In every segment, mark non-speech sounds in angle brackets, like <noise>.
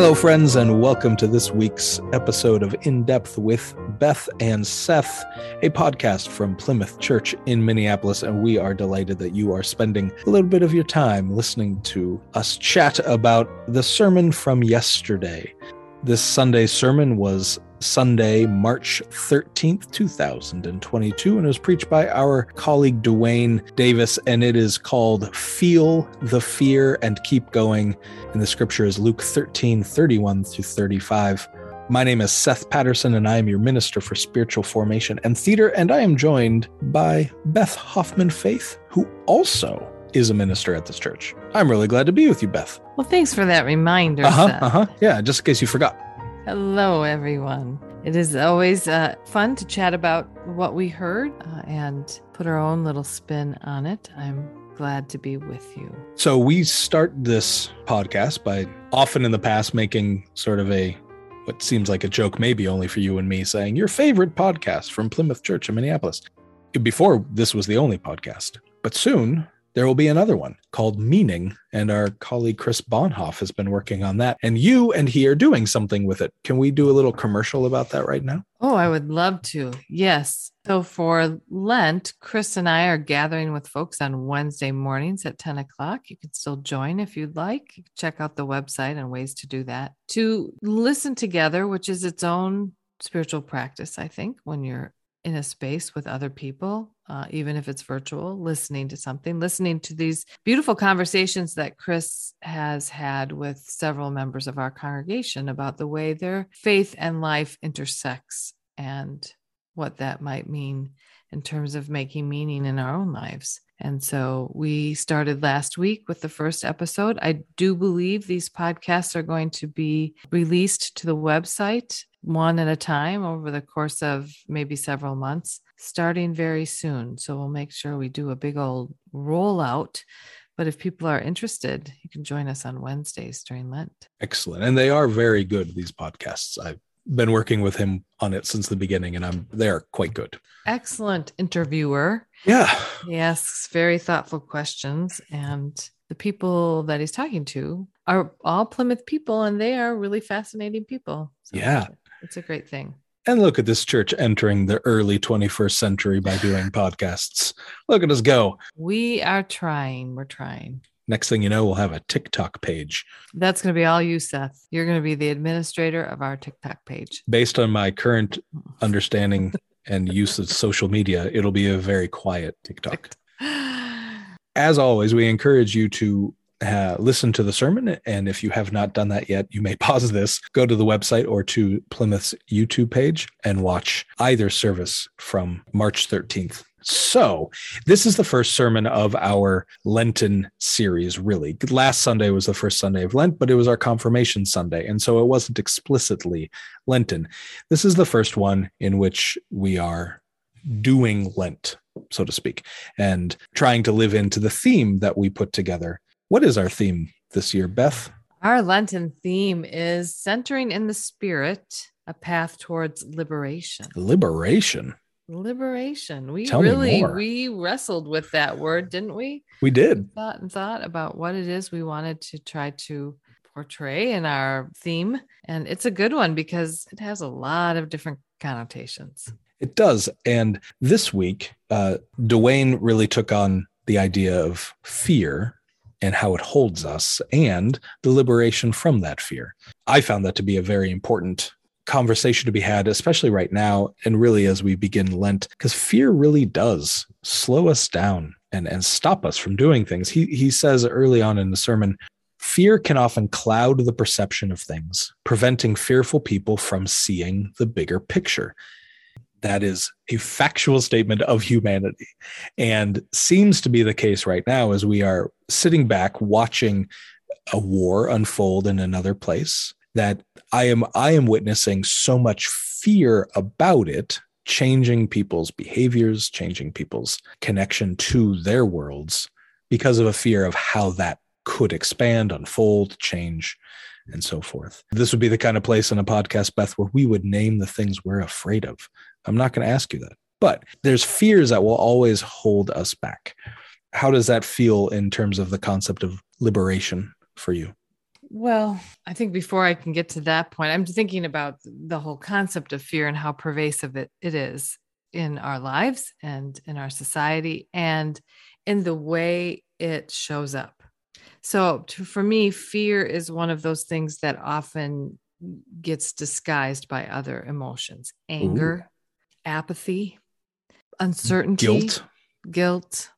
Hello, friends, and welcome to this week's episode of In Depth with Beth and Seth, a podcast from Plymouth Church in Minneapolis. And we are delighted that you are spending a little bit of your time listening to us chat about the sermon from yesterday. This Sunday sermon was Sunday, March 13th, 2022, and it was preached by our colleague Dwayne Davis, and it is called Feel the Fear and Keep Going. And the scripture is Luke 13, 31 through 35. My name is Seth Patterson, and I am your minister for spiritual formation and theater, and I am joined by Beth Hoffman Faith, who also is a minister at this church. I'm really glad to be with you, Beth. Well, thanks for that reminder. Uh huh. Uh huh. Yeah, just in case you forgot. Hello, everyone. It is always uh, fun to chat about what we heard uh, and put our own little spin on it. I'm glad to be with you. So we start this podcast by often in the past making sort of a what seems like a joke, maybe only for you and me, saying your favorite podcast from Plymouth Church in Minneapolis. Before this was the only podcast, but soon there will be another one called Meaning, and our colleague Chris Bonhoff has been working on that. And you and he are doing something with it. Can we do a little commercial about that right now? Oh, I would love to. Yes. So for Lent, Chris and I are gathering with folks on Wednesday mornings at 10 o'clock. You can still join if you'd like. Check out the website and ways to do that. To listen together, which is its own spiritual practice, I think, when you're in a space with other people, uh, even if it's virtual, listening to something, listening to these beautiful conversations that Chris has had with several members of our congregation about the way their faith and life intersects and what that might mean in terms of making meaning in our own lives. And so we started last week with the first episode. I do believe these podcasts are going to be released to the website one at a time over the course of maybe several months, starting very soon. So we'll make sure we do a big old rollout. But if people are interested, you can join us on Wednesdays during Lent. Excellent. And they are very good, these podcasts. I've been working with him on it since the beginning, and I'm they are quite good. Excellent interviewer. Yeah. He asks very thoughtful questions, and the people that he's talking to are all Plymouth people, and they are really fascinating people. So Yeah. it's a great thing. And look at this church entering the early 21st century by doing <sighs> podcasts. Look at us go. We are trying. We're trying. Next thing you know, we'll have a TikTok page. That's going to be all you, Seth. You're going to be the administrator of our TikTok page. Based on my current <laughs> understanding and use of social media, it'll be a very quiet TikTok. <laughs> As always, we encourage you to uh, listen to the sermon. And if you have not done that yet, you may <laughs> pause this, go to the website or to Plymouth's YouTube page and watch either service from March 13th. So, this is the first sermon of our Lenten series, really. Last Sunday was the first Sunday of Lent, but it was our confirmation Sunday. And so it wasn't explicitly Lenten. This is the first one in which we are doing Lent, so to speak, and trying to live into the theme that we put together. What is our theme this year, Beth? Our Lenten theme is centering in the spirit, a path towards liberation. Liberation. Liberation. We Tell really we wrestled with that word, didn't we? We did. Thought and thought about what it is we wanted to try to portray in our theme. And it's a good one because it has a lot of different connotations. It does. And this week, uh, Dwayne really took on the idea of fear and how it holds us and the liberation from that fear. I found that to be a very important conversation to be had, especially right now and really as we begin Lent, because fear really does slow us down and, and stop us from doing things. He, he says early on in the sermon, fear can often cloud the perception of things, preventing fearful people from seeing the bigger picture. That is a factual statement of humanity and seems to be the case right now as we are sitting back watching a war unfold in another place that I am I am witnessing so much fear about it changing people's behaviors, changing people's connection to their worlds because of a fear of how that could expand, unfold, change, and so forth. This would be the kind of place in a podcast, Beth, where we would name the things we're afraid of. I'm not going to ask you that, but there's fears that will always hold us back. How does that feel in terms of the concept of liberation for you? Well, I think before I can get to that point, I'm thinking about the whole concept of fear and how pervasive it, it is in our lives and in our society and in the way it shows up. So, to, for me, fear is one of those things that often gets disguised by other emotions anger. Apathy, uncertainty, guilt, guilt,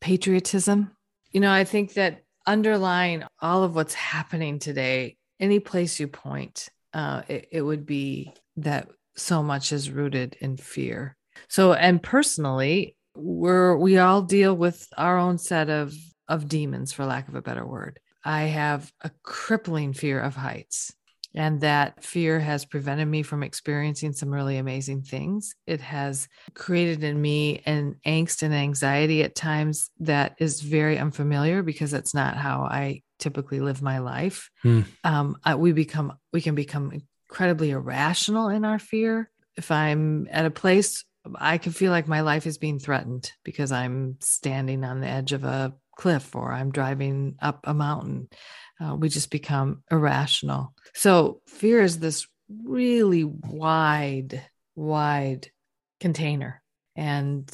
patriotism. You know, I think that underlying all of what's happening today, any place you point, uh, it, it would be that so much is rooted in fear. So, and personally, we're we all deal with our own set of of demons, for lack of a better word. I have a crippling fear of heights. And that fear has prevented me from experiencing some really amazing things. It has created in me an angst and anxiety at times that is very unfamiliar because that's not how I typically live my life. Hmm. Um, I, we become we can become incredibly irrational in our fear. If I'm at a place, I can feel like my life is being threatened because I'm standing on the edge of a cliff or I'm driving up a mountain. Uh, we just become irrational. So fear is this really wide, wide container. And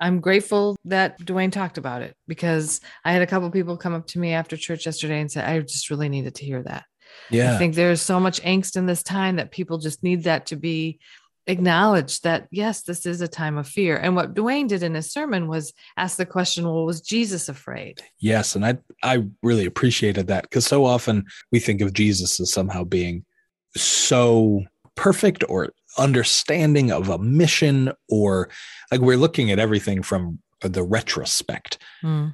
I'm grateful that Dwayne talked about it because I had a couple people come up to me after church yesterday and say, I just really needed to hear that. Yeah. I think there's so much angst in this time that people just need that to be acknowledge that yes this is a time of fear and what dwayne did in his sermon was ask the question well was jesus afraid yes and i i really appreciated that because so often we think of jesus as somehow being so perfect or understanding of a mission or like we're looking at everything from the retrospect mm.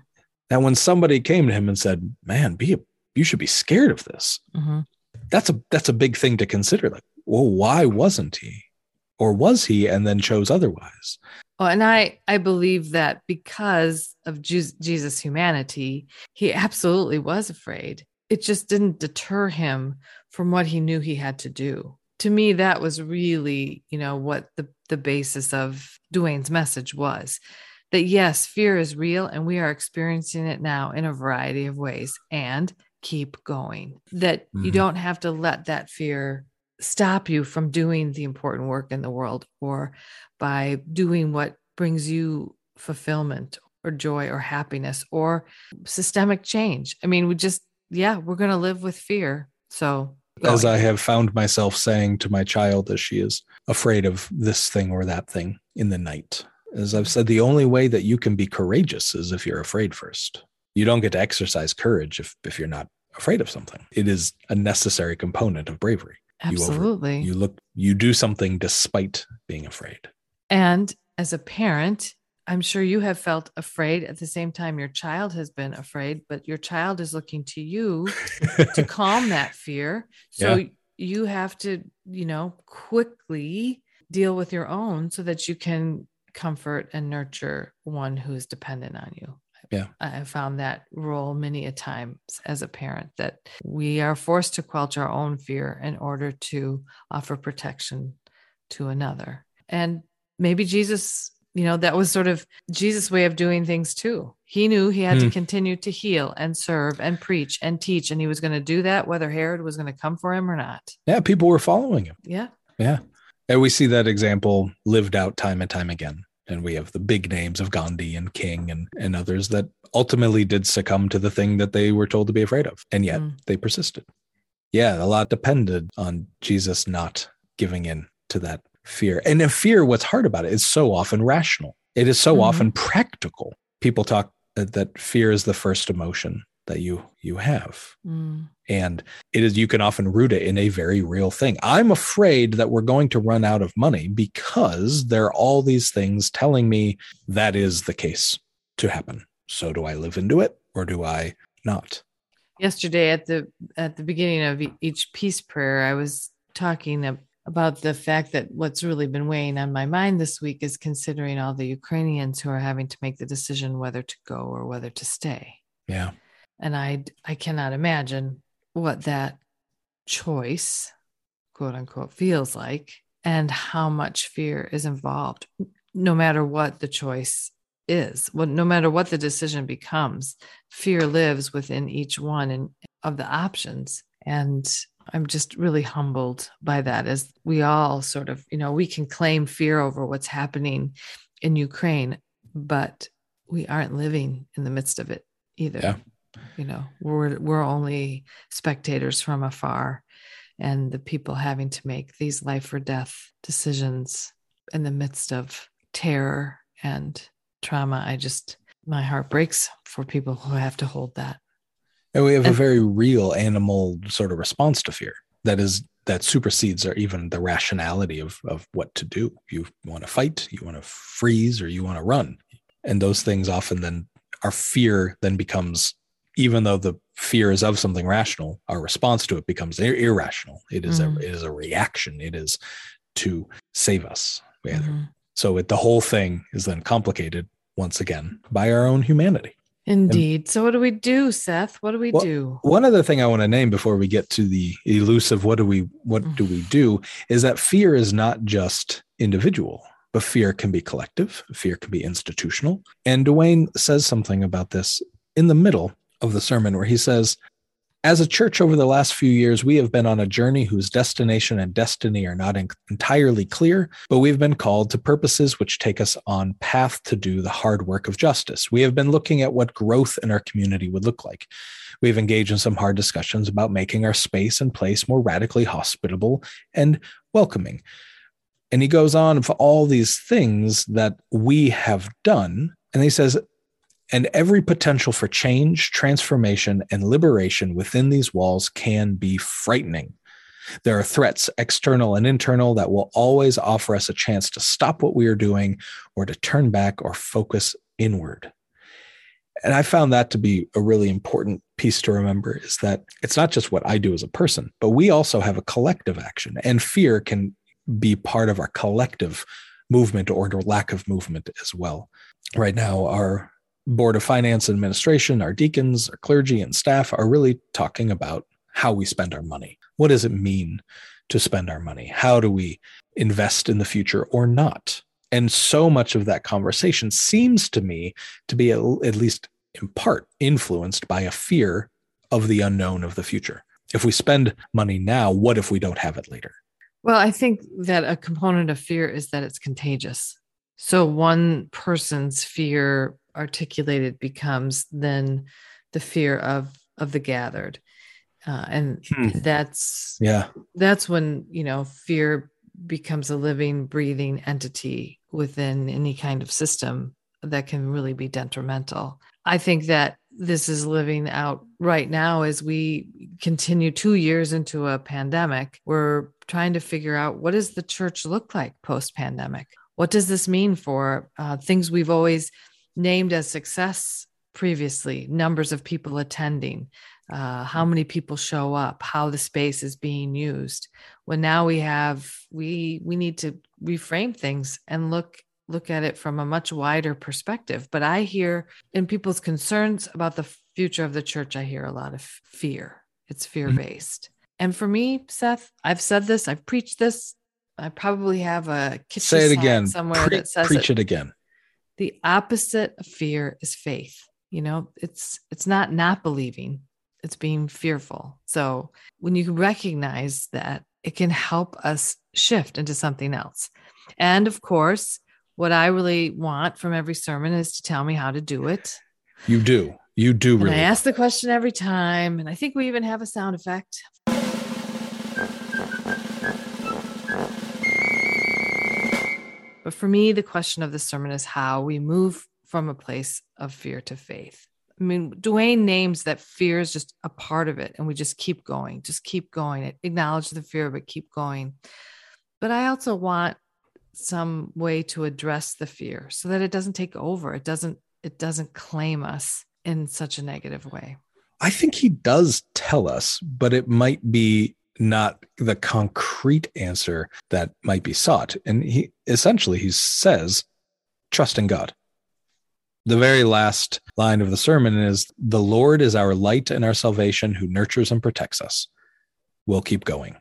that when somebody came to him and said man be a, you should be scared of this mm-hmm. that's a that's a big thing to consider like well why wasn't he or was he and then chose otherwise? Oh and i i believe that because of jesus humanity he absolutely was afraid. It just didn't deter him from what he knew he had to do. To me that was really you know what the the basis of dwayne's message was that yes fear is real and we are experiencing it now in a variety of ways and keep going that mm-hmm. you don't have to let that fear stop you from doing the important work in the world or by doing what brings you fulfillment or joy or happiness or systemic change. I mean, we just, yeah, we're going to live with fear. So, as I have found myself saying to my child as she is afraid of this thing or that thing in the night, as I've said, the only way that you can be courageous is if you're afraid first. You don't get to exercise courage if, if you're not afraid of something. It is a necessary component of bravery. Absolutely. You, over, you look, you do something despite being afraid. And as a parent, I'm sure you have felt afraid at the same time your child has been afraid, but your child is looking to you to <laughs> calm that fear. So yeah. you have to, you know, quickly deal with your own so that you can comfort and nurture one who's dependent on you yeah. I have found that role many a times as a parent that we are forced to quelch our own fear in order to offer protection to another. And maybe jesus you know that was sort of jesus way of doing things too. He knew he had hmm. to continue to heal and serve and preach and teach and he was going to do that whether herod was going to come for him or not. Yeah people were following him. Yeah. Yeah. And we see that example lived out time and time again and we have the big names of Gandhi and King and, and others that ultimately did succumb to the thing that they were told to be afraid of. And yet mm. they persisted. Yeah, a lot depended on Jesus not giving in to that fear. And in fear, what's hard about it is so often rational. It is so mm-hmm. often practical. People talk that, that fear is the first emotion that you you have. Mm. and it is you can often root it in a very real thing. I'm afraid that we're going to run out of money because there are all these things telling me that is the case to happen. So do i live into it or do i not? Yesterday at the at the beginning of each peace prayer i was talking about the fact that what's really been weighing on my mind this week is considering all the ukrainians who are having to make the decision whether to go or whether to stay. Yeah and i i cannot imagine what that choice quote unquote feels like and how much fear is involved no matter what the choice is well, no matter what the decision becomes fear lives within each one and of the options And I'm just really humbled by that as we all sort of, you know, we can claim fear over what's happening in Ukraine, but we aren't living in the midst of it either. Yeah. You know, we're we're only spectators from afar and the people having to make these life or death decisions in the midst of terror and trauma. I just my heart breaks for people who have to hold that. And we have And- a very real animal sort of response to fear that is that supersedes or even the rationality of of what to do. You want to fight, you want to freeze, or you want to run. And those things often then our fear then becomes even though the fear is of something rational, our response to it becomes ir- irrational. It is Mhm. a it is a reaction. It is to save us. Mhm. So it, the whole thing is then complicated once again by our own humanity. Indeed. so what do we do, Seth? What do we Well, do? One other thing I want to name before we get to the elusive what do we what do we do is that fear is not just individual, but fear can be collective, fear can be institutional. And Dwayne says something about this in the middle of the sermon where he says, as a church over the last few years, we have been on a journey whose destination and destiny are not en- entirely clear, but we've been called to purposes which take us on path to do the hard work of justice. We have been looking at what growth in our community would look like. We've engaged in some hard discussions about making our space and place more radically hospitable and welcoming. And he goes on for all these things that we have done. And he says, and every potential for change, transformation, and liberation within these walls can be frightening. There are threats, external and internal, that will always offer us a chance to stop what we are doing or to turn back or focus inward. And I found that to be a really important piece to remember is that it's not just what I do as a person, but we also have a collective action, and fear can be part of our collective movement or lack of movement as well. Right now, our Board of Finance and Administration, our deacons, our clergy, and staff are really talking about how we spend our money. What does it mean to spend our money? How do we invest in the future or not? And so much of that conversation seems to me to be at, at least in part influenced by a fear of the unknown of the future. If we spend money now, what if we don't have it later? Well, I think that a component of fear is that it's contagious. So one person's fear articulated becomes then the fear of of the gathered. Uh, and Hmm. that's Yeah. that's when you know fear becomes a living breathing entity within any kind of system that can really be detrimental i think that this is living out right now as we continue two years into a pandemic we're trying to figure out what does the church look like post pandemic what does this mean for uh, things we've always named as success previously numbers of people attending uh, how many people show up how the space is being used. When now we have we we need to reframe things and look look at it from a much wider perspective. But i hear in people's concerns about the future of the church i hear a lot of fear. It's fear based and for me seth i've said this i've preached this. I probably have a Say it again. somewhere Pre- that says preach it. it again. The opposite of fear is faith. You know it's it's not not believing it's being fearful. So when you recognize that it can help us shift into something else. And of course what i really want from every sermon is to tell me how to do it. You do. You do and really. i ask the question every time and i think we even have a sound effect But for me, the question of the sermon is how we move from a place of fear to faith. I mean, Dwayne names that fear is just a part of it, and we just keep going, just keep going. Acknowledge the fear, but keep going. But I also want some way to address the fear so that it doesn't take over. It doesn't. It doesn't claim us in such a negative way. I think he does tell us, but it might be not the concrete answer that might be sought. And he essentially he says, trust in God. The very last line of the sermon is the Lord is our light and our salvation who nurtures and protects us. We'll keep going.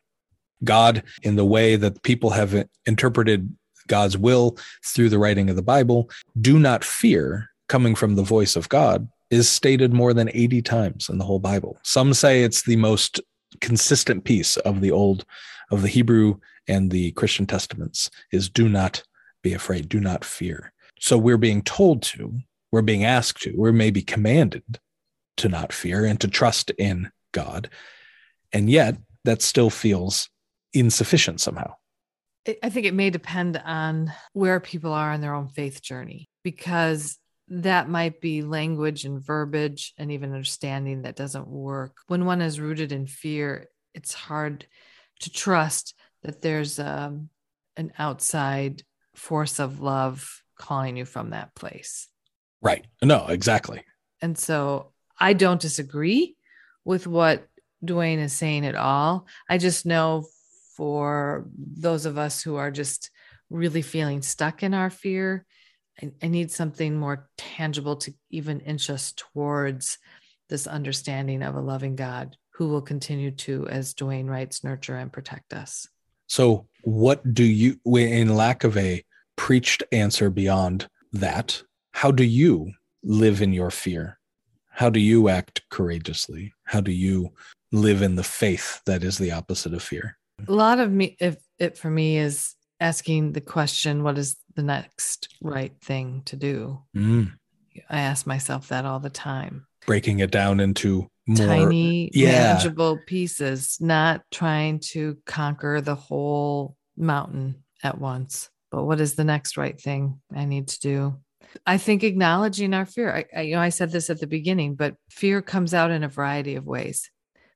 God, in the way that people have interpreted God's will through the writing of the Bible, do not fear coming from the voice of God is stated more than 80 times in the whole Bible. Some say it's the most consistent piece of the old of the Hebrew and the Christian testaments is do not be afraid, do not fear. So we're being told to, we're being asked to, we're maybe commanded to not fear and to trust in God. And yet that still feels insufficient somehow. I think it may depend on where people are in their own faith journey because that might be language and verbiage and even understanding that doesn't work. When one is rooted in fear, it's hard to trust that there's um, an outside force of love calling you from that place. Right. No, exactly. And so I don't disagree with what Dwayne is saying at all. I just know for those of us who are just really feeling stuck in our fear, I, I need something more tangible to even inch us towards this understanding of a loving God who will continue to, as Dwayne writes, nurture and protect us. So, what do you, in lack of a preached answer beyond that, how do you live in your fear? How do you act courageously? How do you live in the faith that is the opposite of fear? a lot of me if it for me is asking the question what is the next right thing to do mm. i ask myself that all the time breaking it down into more tiny yeah. manageable pieces not trying to conquer the whole mountain at once but what is the next right thing i need to do i think acknowledging our fear I, I you know i said this at the beginning but fear comes out in a variety of ways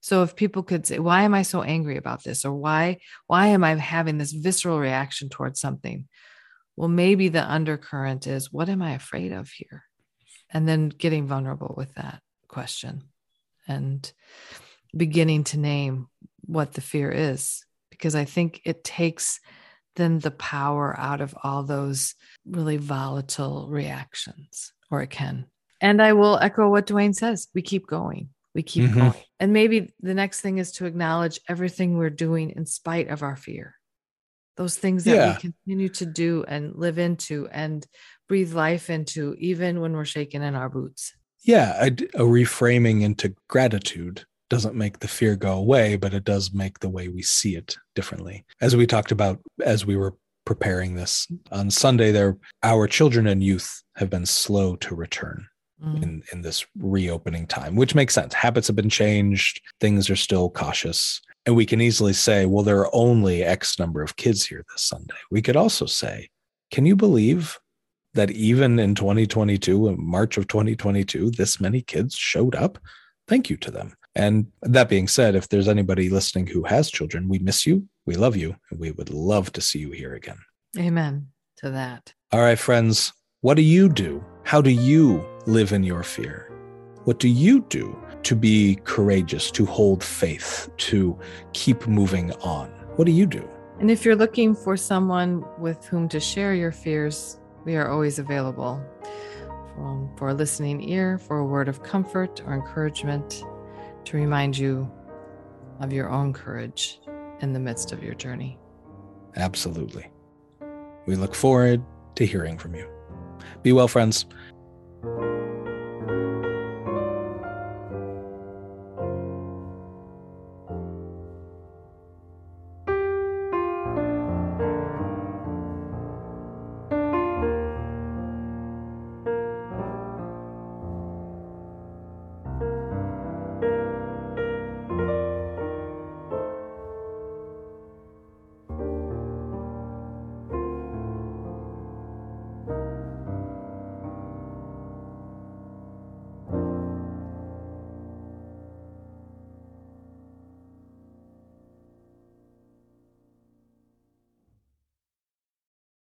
so if people could say, why am I so angry about this? Or why, why am I having this visceral reaction towards something? Well, maybe the undercurrent is, what am I afraid of here? And then getting vulnerable with that question and beginning to name what the fear is. Because I think it takes then the power out of all those really volatile reactions, or it can. And I will echo what Dwayne says we keep going we keep mm-hmm. going. And maybe the next thing is to acknowledge everything we're doing in spite of our fear. Those things that yeah. we continue to do and live into and breathe life into, even when we're shaking in our boots. Yeah, a, a reframing into gratitude doesn't make the fear go away, but it does make the way we see it differently. As we talked about as we were preparing this on Sunday, there our children and youth have been slow to return mm. in in this reopening time, which makes sense. Habits have been changed, things are still cautious. And we can easily say, well, there are only X number of kids here this Sunday. We could also say, can you believe that even in 2022, in March of 2022, this many kids showed up? Thank you to them. And that being said, if there's anybody listening who has children, we miss you, we love you, and we would love to see you here again. Amen to that. All right, friends, what do you do? How do you live in your fear? What do you do to be courageous, to hold faith, to keep moving on? What do you do? And if you're looking for someone with whom to share your fears, we are always available um, for a listening ear, for a word of comfort or encouragement, to remind you of your own courage in the midst of your journey. Absolutely. We look forward to hearing from you. Be well, friends.